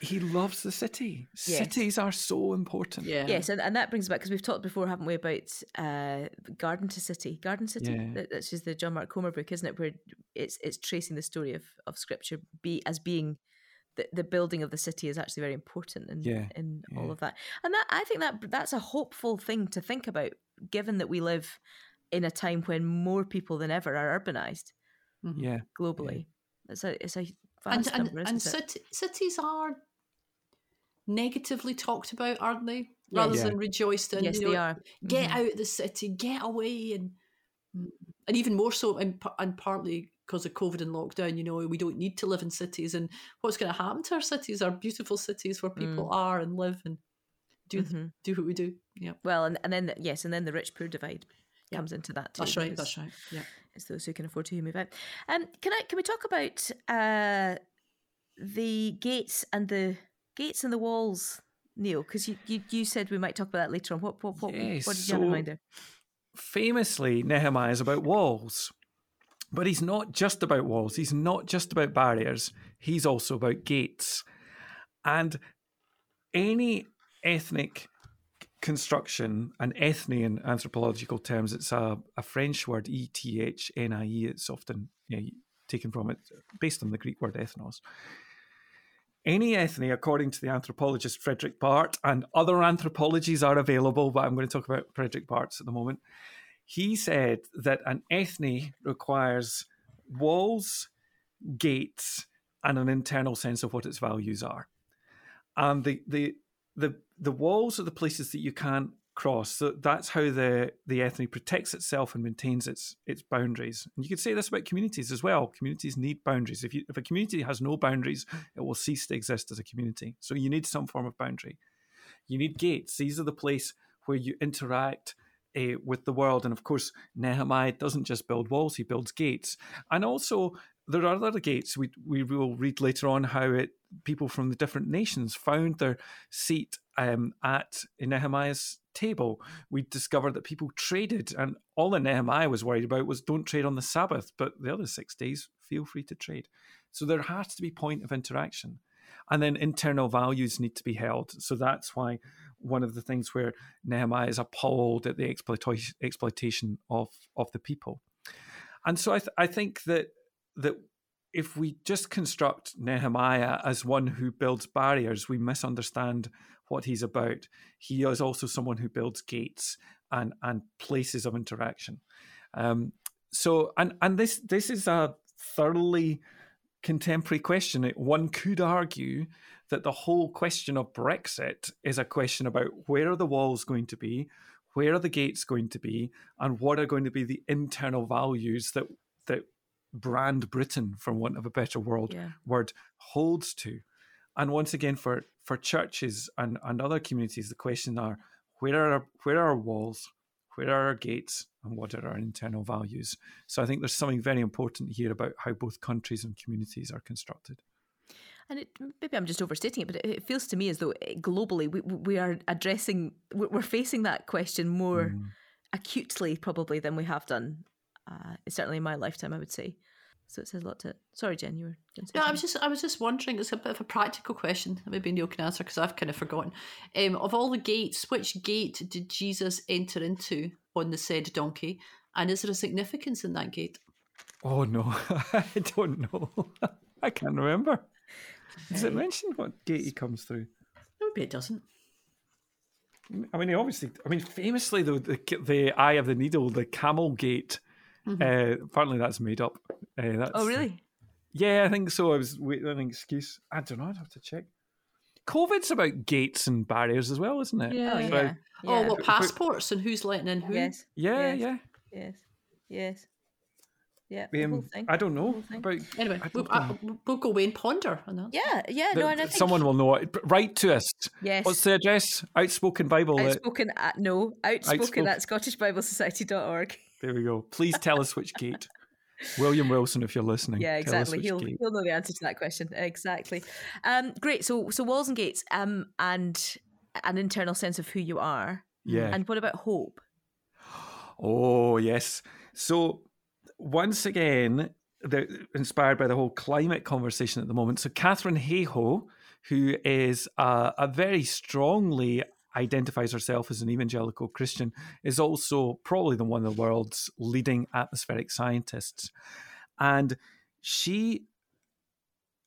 he loves the city. Yes. Cities are so important. Yeah. Yes, and, and that brings back because we've talked before, haven't we, about uh, Garden to City, Garden City. Yeah. That, that's just the John Mark Comer book, isn't it? Where it's it's tracing the story of, of Scripture be as being the, the building of the city is actually very important in Yeah, in all of that. And that I think that that's a hopeful thing to think about, given that we live in a time when more people than ever are urbanized Mhm. Yeah. globally. It's a it's a And vast and, number, and isn't it? cit- cities are negatively talked about, aren't they? Rather Yeah. than rejoiced in. Yes, you know, they are. Get Mhm. out of the city, get away, and and even more so, and, and partly because of COVID and lockdown. You know, we don't need to live in cities, and what's going to happen to our cities? Our beautiful cities where people are and live and do Mhm. do what we do. Yeah, Well, and, and then the- yes, and then the rich poor divide Yeah. comes into that too. that's right. That's right. Yeah. It's those who can afford to move out. Um, can I can we talk about uh, the gates and the gates and the walls, Neil? Because you, you you said we might talk about that later on. What what what, Yes, what did you have in so- mind there? famously, Nehemiah is about walls. But he's not just about walls. He's not just about barriers. He's also about gates. And any ethnic construction, an ethne in anthropological terms, it's a, a French word, E T H N I E. It's often yeah, taken from it, based on the Greek word ethnos. Any ethne, according to the anthropologist Fredrik Barth, and other anthropologies are available, but I'm going to talk about Fredrik Barth's at the moment. He said that an ethne requires walls, gates, and an internal sense of what its values are. And the the the the walls are the places that you can't cross. So that's how the the ethne protects itself and maintains its its boundaries. And you could say this about communities as well. Communities need boundaries. If you if a community has no boundaries, it will cease to exist as a community. So you need some form of boundary. You need gates. These are the place where you interact uh, with the world. And of course, Nehemiah doesn't just build walls; he builds gates. And also, there are other gates. We we will read later on how it people from the different nations found their seat um, at Nehemiah's table. We discovered that people traded, and all that Nehemiah was worried about was don't trade on the Sabbath, but the other six days, feel free to trade. So there has to be point of interaction. And then internal values need to be held. So that's why one of the things where Nehemiah is appalled at the exploitation exploitation of of the people. And so I, th- I think that that if we just construct Nehemiah as one who builds barriers, we misunderstand what he's about. He is also someone who builds gates and and places of interaction. Um, so and and this this is a thoroughly contemporary question. One could argue that the whole question of Brexit is a question about where are the walls going to be, where are the gates going to be, and what are going to be the internal values that that brand Britain, for want of a better world Yeah. word, holds to. And once again, for for churches and, and other communities, the question are where are our, where are our walls, where are our gates, and what are our internal values? So I think there's something very important here about how both countries and communities are constructed. And it, maybe I'm just overstating it, but it, it feels to me as though eh, globally we, we are addressing, we're we're facing that question more Mm. acutely probably than we have done. Uh, certainly in my lifetime, I would say. So it says a lot to. Sorry, Jen, you were. Going to say No, I was just I was just wondering. It's a bit of a practical question. Maybe Neil can answer because I've kind of forgotten. Um, of all the gates, which gate did Jesus enter into on the said donkey? And is there a significance in that gate? Oh no, I don't know. I can't remember. Does it mention what gate he comes through? Maybe it doesn't. I mean, he obviously. I mean, famously though, the the eye of the needle, the camel gate. Uh, apparently, that's made up. Uh, that's, Oh, really? Yeah, I think so. I was waiting an excuse. I don't know. I'd have to check. COVID's about gates and barriers as well, isn't it? Yeah. Oh, So- yeah. Oh, well, passports and who's letting in who? Yes. Yeah, Yes. yeah. Yes. Yes. Yeah. the whole Um, thing. I don't know whole thing. about. Anyway, I we'll, know. we'll go away and ponder on that. Yeah. Yeah. The- No, and I think someone will know it. Write to us. Yes. What's the address? Outspoken Bible. at- outspoken at no outspoken Outspoken- at scottishbiblesociety.org. There we go. Please tell us which gate. William Wilson, if you're listening. Yeah, exactly. He'll gate. he'll know the answer to that question. Exactly. Um, great. So so walls and gates, um, and an internal sense of who you are. Yeah. And what about hope? Oh yes. So once again, inspired by the whole climate conversation at the moment. So Katharine Hayhoe, who is a, a very strongly identifies herself as an evangelical Christian, is also probably the one of the world's leading atmospheric scientists. And she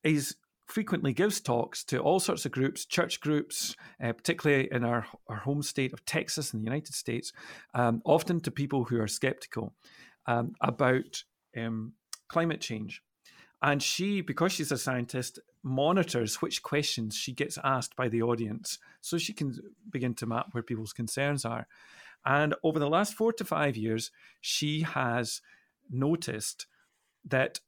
is frequently gives talks to all sorts of groups, church groups, uh, particularly in our, our home state of Texas in the United States, um, often to people who are skeptical um, about um, climate change. And she, because she's a scientist, monitors which questions she gets asked by the audience so she can begin to map where people's concerns are. And over the last four to five years, she has noticed that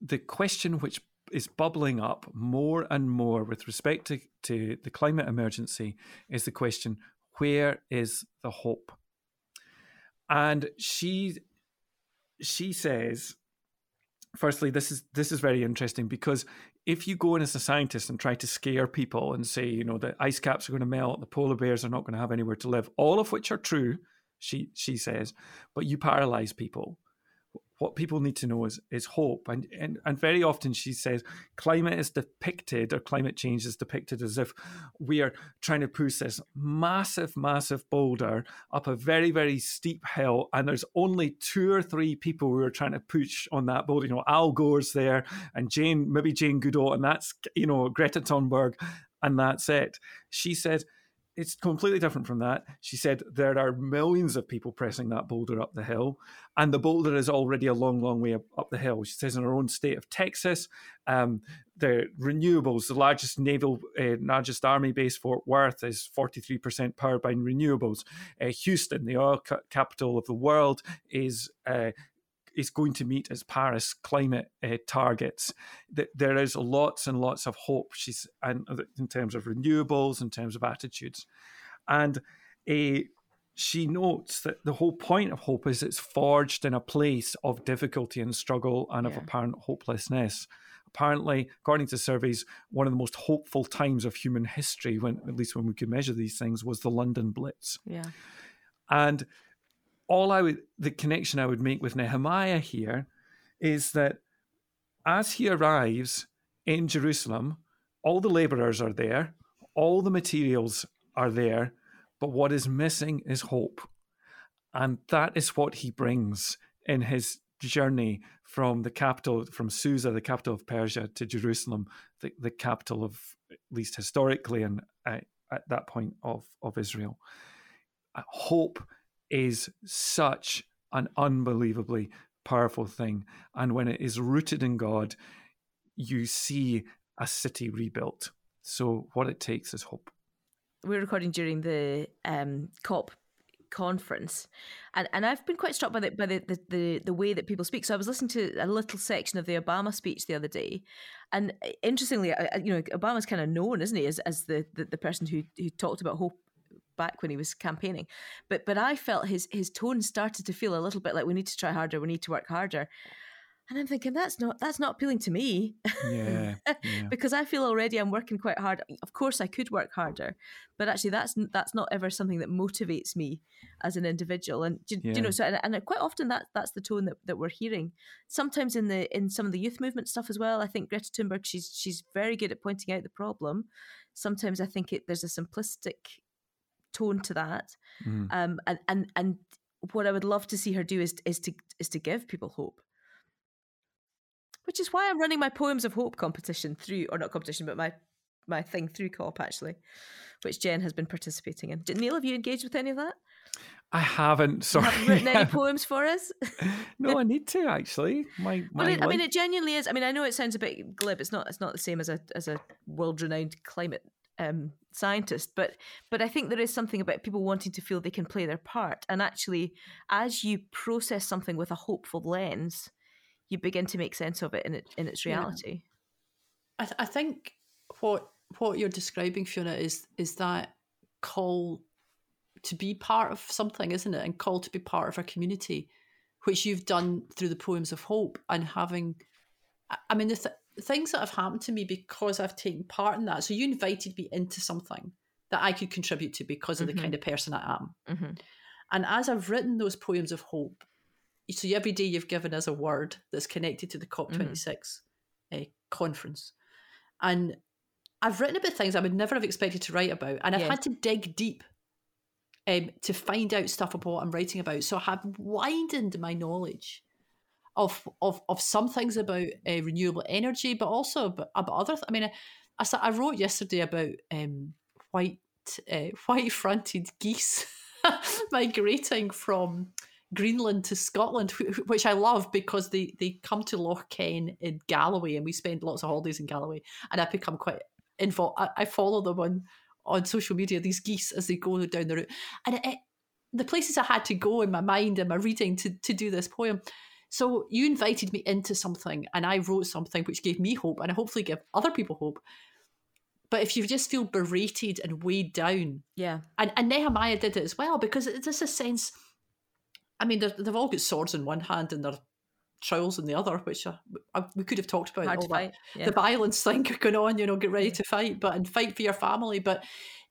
the question which is bubbling up more and more with respect to, to the climate emergency is the question where is the hope? And she she says firstly this is this is very interesting because if you go in as a scientist and try to scare people and say you know the ice caps are going to melt the polar bears are not going to have anywhere to live all of which are true she she says but you paralyze people what people need to know is is hope. And, and and very often she says climate is depicted or climate change is depicted as if we are trying to push this massive massive boulder up a very very steep hill and there's only two or three people who are trying to push on that boulder. You know al gore's there and jane maybe jane goodall and that's you know greta thunberg and that's it. She said it's completely different from that. She said there are millions of people pressing that boulder up the hill, and the boulder is already a long, long way up, the hill. She says in her own state of Texas, um, the renewables, the largest naval, uh, largest army base, Fort Worth, is 43% powered by renewables. Uh, Houston, the oil ca- capital of the world, is uh, is going to meet its Paris climate uh, targets. There is lots and lots of hope. She's and in terms of renewables, in terms of attitudes, and a. Uh, she notes that the whole point of hope is it's forged in a place of difficulty and struggle and yeah. of apparent hopelessness. Apparently, according to surveys, one of the most hopeful times of human history, when at least when we could measure these things, was the London Blitz. Yeah. And all I would, the connection I would make with Nehemiah here is that as he arrives in Jerusalem, all the laborers are there, all the materials are there, but what is missing is hope. And that is what he brings in his journey from the capital, from Susa, the capital of Persia, to Jerusalem, the, the capital of, at least historically, and uh, at that point of, of Israel. Uh, hope is such an unbelievably powerful thing. And when it is rooted in God, you see a city rebuilt. So, what it takes is hope. We're recording during the um, COP conference, and, and I've been quite struck by the by the, the, the the way that people speak. So I was listening to a little section of the Obama speech the other day, and uh, interestingly, you know, Obama's kind of known, isn't he, as as the, the, the person who who talked about hope back when he was campaigning. But but I felt his his tone started to feel a little bit like we need to try harder, we need to work harder. And I'm thinking that's not that's not appealing to me. Yeah, yeah. because I feel already I'm working quite hard. Of course I could work harder, but actually that's that's not ever something that motivates me as an individual. And yeah. you know, so and, and, quite often that that's the tone that, that we're hearing. Sometimes in the in some of the youth movement stuff as well. I think Greta Thunberg she's she's very good at pointing out the problem. Sometimes I think it, there's a simplistic tone to that. Mm. Um, and and and what I would love to see her do is is to is to give people hope. Which is why I'm running my poems of hope competition through, or not competition, but my my thing through COP actually, which Jen has been participating in. Did Neil have you engaged with any of that? I haven't. Sorry, you haven't written any poems for us. no, I need to actually. My, my it, I mean, it genuinely is. I mean, I know it sounds a bit glib. It's not. It's not the same as a as a world renowned climate um, scientist, but but I think there is something about people wanting to feel they can play their part, and actually, as you process something with a hopeful lens, you begin to make sense of it in it in its reality. Yeah. I, th- I think what what you're describing, Fiona, is is that call to be part of something, isn't it? And call to be part of a community. which you've done through the poems of hope and having i mean the th- things that have happened to me because i've taken part in that. So you invited me into something that i could contribute to because of Mhm. the kind of person i am. Hmm and as i've written those poems of hope so every day you've given us a word that's connected to the cop26 uh, conference. And i've written about things i would never have expected to write about and i've had to dig deep um, to find out stuff about what I'm writing about. So I have widened my knowledge of of of some things about uh, renewable energy, but also about, about other. Th- I mean, I, I, I wrote yesterday about um, white uh, white fronted geese migrating from Greenland to Scotland, wh- wh- which I love because they they come to Loch Ken in Galloway, and we spend lots of holidays in Galloway, and I've become quite involved. I, I follow them on on social media these geese as they go down the route and it, it- the places i had to go in my mind and my reading to, to do this poem so you invited me into something and i wrote something which gave me hope and i hopefully give other people hope but if you just feel berated and weighed down Yeah. and, and nehemiah did it as well because it's just a sense i mean they've all got swords in one hand and their trowels in the other which uh, I, we could have talked about Hard all that. Yeah. the violence thing going on, you know, get ready to fight, but and fight for your family. But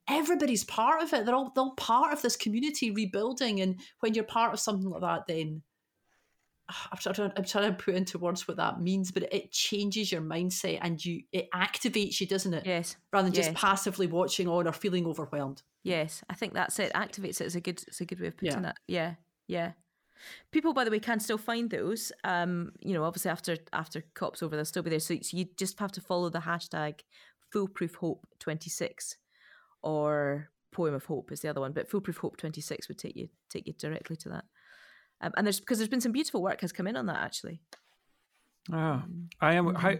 everybody's part of it. They're all they're all part of this community rebuilding. And when you're part of something like that, then I'm trying, I'm trying to put into words what that means, but it changes your mindset and you it activates you, doesn't it? yes. Rather than just passively watching on or feeling overwhelmed. Yes, I think that's it. Activates. It's a good. It's a good way of putting Yeah. that. Yeah, yeah. People, by the way, can still find those. Um, you know, obviously after after cops over, they'll still be there. So, so you just have to follow the hashtag Foolproof Hope twenty six, or Poem of Hope is the other one. But Foolproof Hope twenty six would take you take you directly to that. Um, and there's because there's been some beautiful work has come in on that actually. Ah, I am. How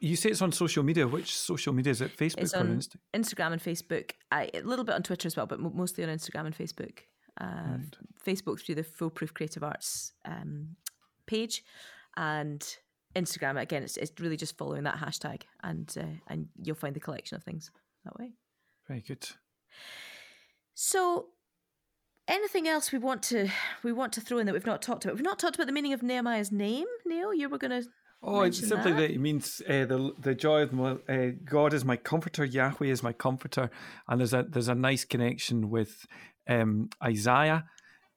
you say it's on social media? Which social media is it? Facebook or Insta? Instagram and Facebook. I, a little bit on Twitter as well, but mostly on Instagram and Facebook. Uh, Right. Facebook through the Foolproof Creative Arts um, page, and Instagram again. It's, it's really just following that hashtag, and uh, and you'll find the collection of things that way. Very good. So, anything else we want to we want to throw in that we've not talked about? We've not talked about the meaning of Nehemiah's name. Neil, you were going to. Oh, it's simply that? that it means uh, the the joy of my, uh, God is my comforter. Yahweh is my comforter, and there's a there's a nice connection with um, Isaiah,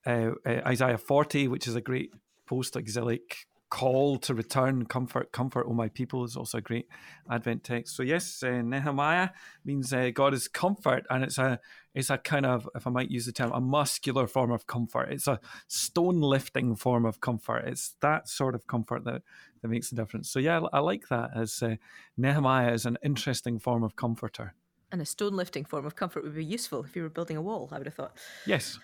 uh, uh, Isaiah forty, which is a great post-exilic call to return, comfort, comfort, oh my people is also a great Advent text. So yes, uh, Nehemiah means uh, God is comfort, and it's a it's a kind of, if I might use the term, a muscular form of comfort. It's a stone lifting form of comfort. It's that sort of comfort that that makes a difference. So yeah, I, I like that as uh, Nehemiah is an interesting form of comforter. And a stone lifting form of comfort would be useful if you were building a wall. I would have thought, Yes,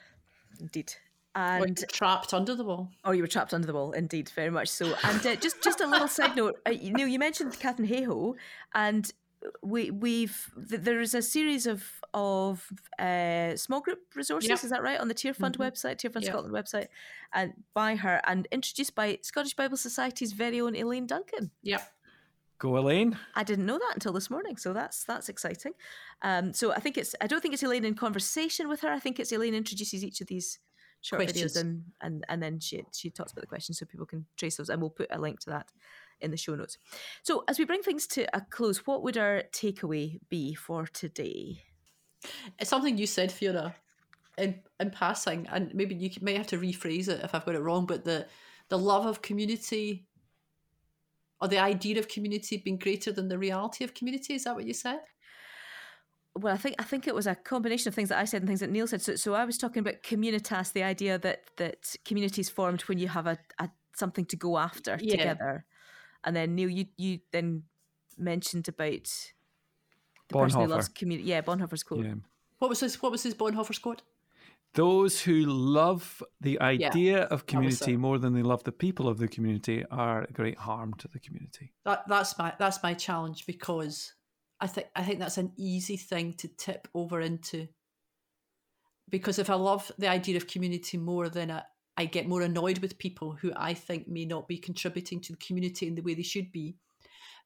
indeed. Or And you're trapped under the wall. Oh, you were trapped under the wall, indeed, very much so. And uh, just just a little side note, uh, you know, you mentioned Katharine Hayhoe, and we we've th- there is a series of of uh, small group resources. Yep. Is that right on the Tearfund Mhm. website, Tearfund Yep. Scotland website, and by her and introduced by Scottish Bible Society's very own Elaine Duncan. Yep. go Elaine. I didn't know that until this morning, so that's that's exciting. Um, so I think it's I don't think it's Elaine in conversation with her. I think it's Elaine introduces each of these short Questions. videos and and and then she she talks about the questions so people can trace those, and we'll put a link to that in the show notes. So as we bring things to a close, what would our takeaway be for today? It's something you said, Fiona, in in passing, and maybe you may have to rephrase it if I've got it wrong. But the the love of community, or the idea of community being greater than the reality of community. Is that what you said? Well, I think I think it was a combination of things that I said and things that Neil said. So, so I was talking about communitas, the idea that that community is formed when you have a, a something to go after Yeah. together, and then Neil, you you then mentioned about the person who loves community. Yeah, Bonhoeffer's quote. Yeah. What was his What was his Bonhoeffer's quote? Those who love the idea of community it. more than they love the people of the community are a great harm to the community. That that's my that's my challenge because I think I think that's an easy thing to tip over into. Because if I love the idea of community more, then I, I get more annoyed with people who I think may not be contributing to the community in the way they should be.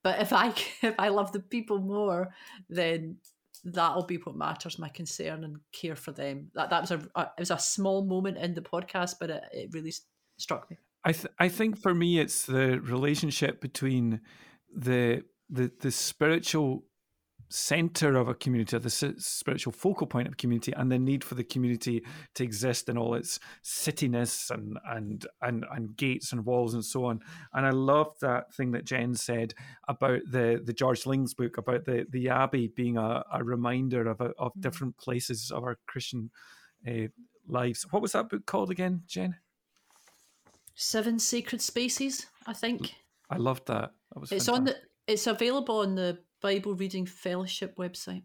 But if I if I love the people more, then that'll be what matters. My concern and care for them. That that was a, a it was a small moment in the podcast, but it, it really struck me. I th- I think for me it's the relationship between the the the spiritual center of a community, the spiritual focal point of a community, and the need for the community to exist in all its cityness and and and and gates and walls and so on. And I love that thing that Jen said about the the George Ling's book about the the abbey being a, a reminder of a, of mm. different places of our Christian uh, lives. What was that book called again, Jen? Seven Sacred Spaces, I think. I loved that. that it's fantastic. on the. It's available on the Bible Reading Fellowship website.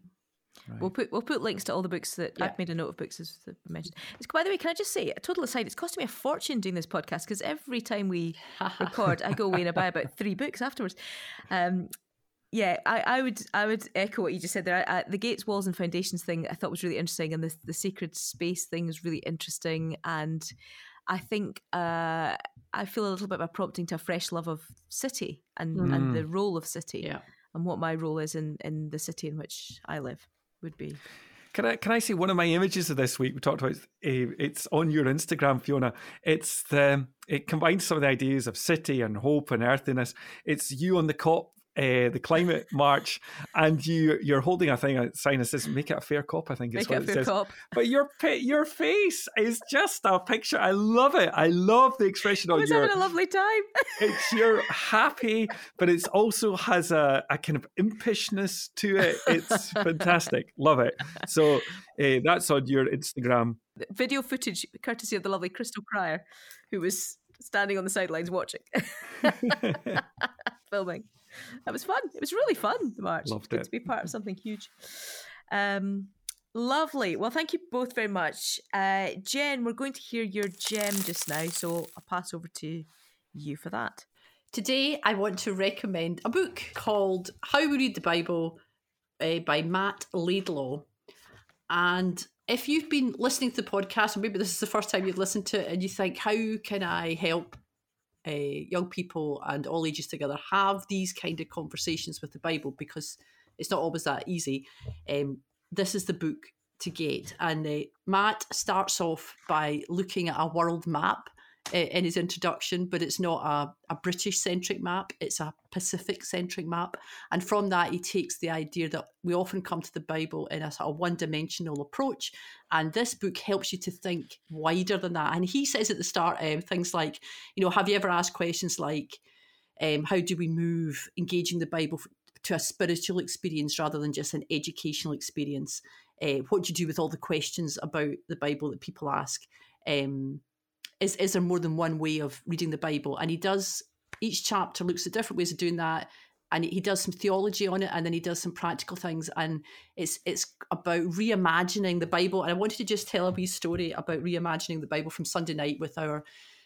Right. We'll put we'll put links to all the books that yeah. I've made a note of books as mentioned. It's, by the way, can I just say a total aside? It's costing me a fortune doing this podcast because every time we record, I go away and I buy about three books afterwards. Um, yeah, I, I would I would echo what you just said there. I, I, the gates, walls, and foundations thing I thought was really interesting, and the the sacred space thing is really interesting. And I think uh, I feel a little bit of a prompting to a fresh love of city and, mm. and the role of city. Yeah and what my role is in in the city in which I live would be. Can I can I see one of my images of this week? We talked about uh, it's on your Instagram, Fiona. It's the it combines some of the ideas of city and hope and earthiness. It's you on the COP uh, the climate march, and you you're holding a thing a sign that says "Make it a fair cop." I think is Make what it, it says. Cop. But your your face is just a picture. I love it. I love the expression on your. Having a lovely time. it's you're happy, but it also has a, a kind of impishness to it. It's fantastic. love it. So uh, that's on your Instagram. Video footage, courtesy of the lovely Crystal Cryer, who was standing on the sidelines watching, filming that was fun. It was really fun. The march. Loved Good it. to be part of something huge. Um, lovely. Well, thank you both very much, uh, Jen. We're going to hear your gem just now, so I'll pass over to you for that. Today, I want to recommend a book called How We Read the Bible uh, by Matt Laidlaw. And if you've been listening to the podcast, or maybe this is the first time you've listened to it, and you think, how can I help uh, young people and all ages together have these kind of conversations with the Bible because it's not always that easy. Um, this is the book to get. And uh, Matt starts off by looking at a world map in his introduction, but it's not a, a British centric map, it's a Pacific centric map. And from that, he takes the idea that we often come to the Bible in a sort of one dimensional approach. And this book helps you to think wider than that. And he says at the start um, things like, you know, have you ever asked questions like, um, how do we move engaging the Bible to a spiritual experience rather than just an educational experience? Uh, what do you do with all the questions about the Bible that people ask? Um, is is there more than one way of reading the Bible? And he does each chapter looks at different ways of doing that. And he does some theology on it and then he does some practical things. And it's it's about reimagining the bible. And i wanted to just tell a wee story about reimagining the bible from sunday night with our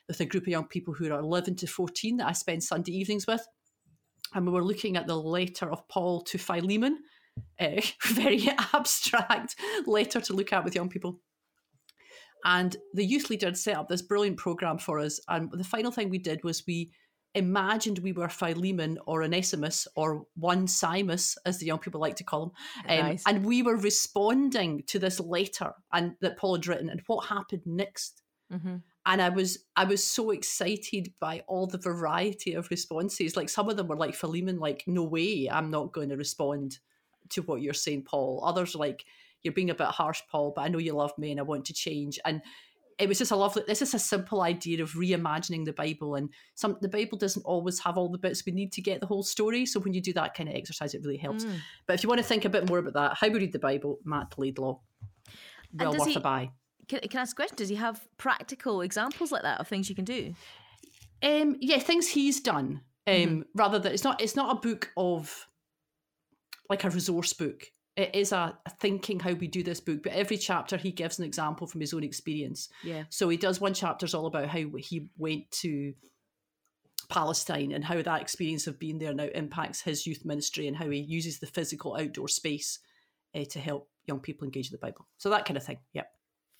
with a group of young people who are 11 to 14 that i spend sunday evenings with. And we were looking at the letter of paul to philemon. Eh, a very abstract letter to look at with young people and the youth leader had set up this brilliant program for us. And the final thing we did was we imagined we were Philemon or Onesimus or one Simus, as the young people like to call him. Um, nice. And we were responding to this letter and that Paul had written and what happened next. Mm-hmm. And I was I was so excited by all the variety of responses. Like some of them were like Philemon, like, no way, I'm not going to respond to what you're saying, Paul. Others like, you're being a bit harsh, Paul, but I know you love me and I want to change. And it was just a lovely this is a simple idea of reimagining the bible and some the bible doesn't always have all the bits we need to get the whole story so when you do that kind of exercise it really helps. Mm. but if you want to think a bit more about that how we read the bible? Matt laidlaw. Well worth he, a buy. Can, can i ask a question? Does he have practical examples like that of things you can do? Um yeah things he's done um mm-hmm. rather than it's not it's not a book of like a resource book it is a, thinking how we do this book, but every chapter he gives an example from his own experience. Yeah. So he does one chapter is all about how he went to Palestine and how that experience of being there now impacts his youth ministry and how he uses the physical outdoor space uh, to help young people engage with the Bible. So that kind of thing. Yep.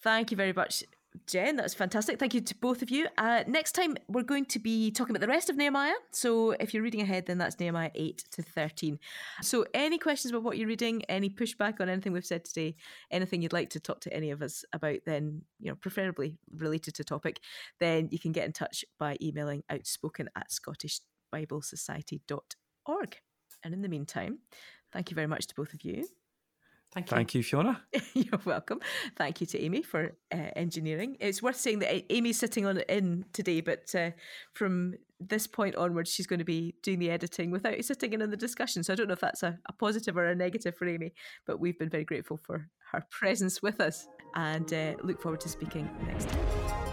Thank you very much. Jen, that's fantastic. Thank you to both of you. Uh, next time, we're going to be talking about the rest of Nehemiah. So if you're reading ahead, then that's Nehemiah 8 to 13. So, any questions about what you're reading, any pushback on anything we've said today, anything you'd like to talk to any of us about, then, you know, preferably related to topic, then you can get in touch by emailing outspoken at scottishbiblesociety.org. And in the meantime, thank you very much to both of you. Thank you. Thank you, Fiona. You're welcome. Thank you to Aimee for uh, engineering. It's worth saying that Aimee's sitting on it in today, but uh, from this point onwards, she's going to be doing the editing without sitting in on the discussion. So I don't know if that's a, a positive or a negative for Aimee, but we've been very grateful for her presence with us and uh, look forward to speaking next time.